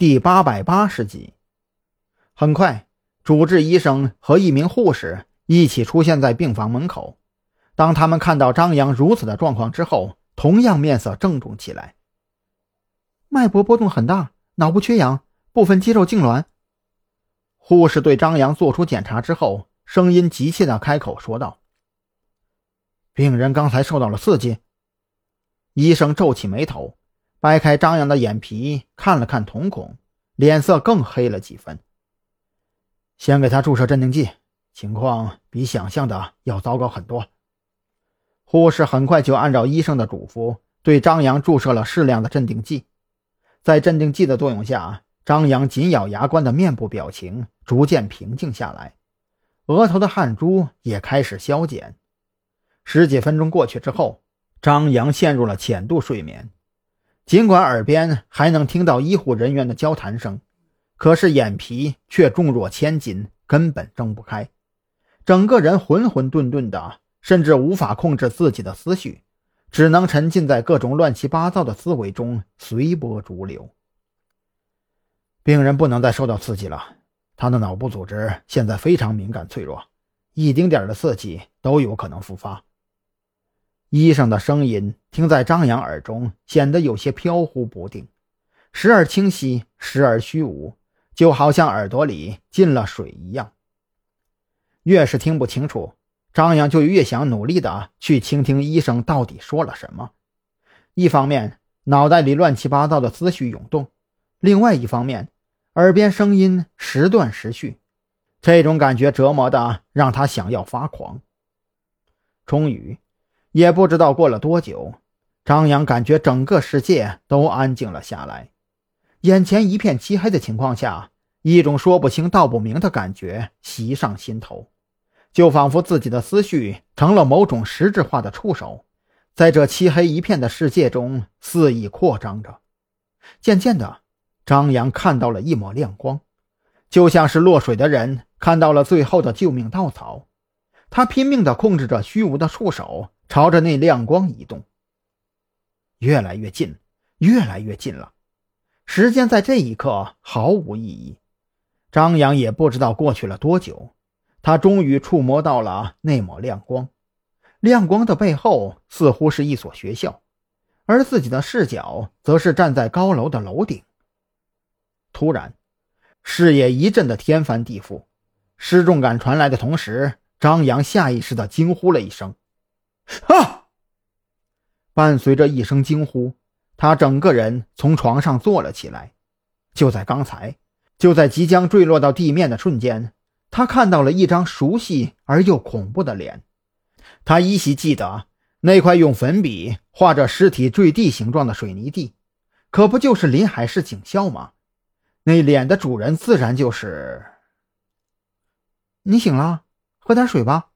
第八百八十集。很快，主治医生和一名护士一起出现在病房门口。当他们看到张扬如此的状况之后，同样面色郑重起来。脉搏波动很大，脑部缺氧，部分肌肉痉挛。护士对张扬做出检查之后，声音急切的开口说道：“病人刚才受到了刺激。”医生皱起眉头。掰开张扬的眼皮，看了看瞳孔，脸色更黑了几分。先给他注射镇定剂，情况比想象的要糟糕很多。护士很快就按照医生的嘱咐，对张扬注射了适量的镇定剂。在镇定剂的作用下，张扬紧咬牙关的面部表情逐渐平静下来，额头的汗珠也开始消减。十几分钟过去之后，张扬陷入了浅度睡眠。尽管耳边还能听到医护人员的交谈声，可是眼皮却重若千斤，根本睁不开，整个人浑浑沌沌的，甚至无法控制自己的思绪，只能沉浸在各种乱七八糟的思维中，随波逐流。病人不能再受到刺激了，他的脑部组织现在非常敏感脆弱，一丁点的刺激都有可能复发。医生的声音听在张扬耳中，显得有些飘忽不定，时而清晰，时而虚无，就好像耳朵里进了水一样。越是听不清楚，张扬就越想努力的去倾听医生到底说了什么。一方面，脑袋里乱七八糟的思绪涌动；另外一方面，耳边声音时断时续，这种感觉折磨的让他想要发狂。终于。也不知道过了多久，张扬感觉整个世界都安静了下来，眼前一片漆黑的情况下，一种说不清道不明的感觉袭上心头，就仿佛自己的思绪成了某种实质化的触手，在这漆黑一片的世界中肆意扩张着。渐渐的，张扬看到了一抹亮光，就像是落水的人看到了最后的救命稻草，他拼命地控制着虚无的触手。朝着那亮光移动，越来越近，越来越近了。时间在这一刻毫无意义。张扬也不知道过去了多久，他终于触摸到了那抹亮光。亮光的背后似乎是一所学校，而自己的视角则是站在高楼的楼顶。突然，视野一阵的天翻地覆，失重感传来的同时，张扬下意识的惊呼了一声。啊！伴随着一声惊呼，他整个人从床上坐了起来。就在刚才，就在即将坠落到地面的瞬间，他看到了一张熟悉而又恐怖的脸。他依稀记得那块用粉笔画着尸体坠地形状的水泥地，可不就是临海市警校吗？那脸的主人自然就是……你醒了，喝点水吧。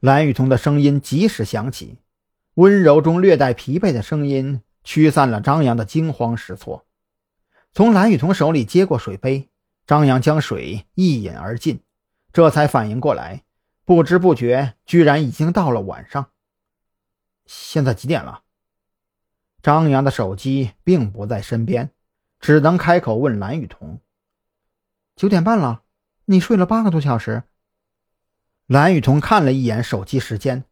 蓝雨桐的声音及时响起，温柔中略带疲惫的声音驱散了张扬的惊慌失措。从蓝雨桐手里接过水杯，张扬将水一饮而尽，这才反应过来，不知不觉居然已经到了晚上。现在几点了？张扬的手机并不在身边，只能开口问蓝雨桐：“九点半了，你睡了八个多小时。”蓝雨桐看了一眼手机时间，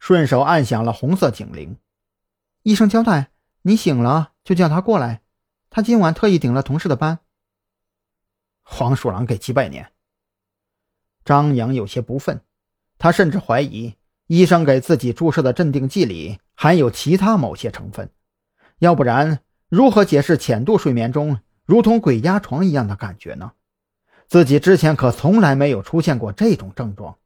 顺手按响了红色警铃。医生交代，你醒了就叫他过来。他今晚特意顶了同事的班。黄鼠狼给鸡拜年。张扬有些不忿，他甚至怀疑医生给自己注射的镇定剂里含有其他某些成分，要不然如何解释浅度睡眠中如同鬼压床一样的感觉呢？自己之前可从来没有出现过这种症状。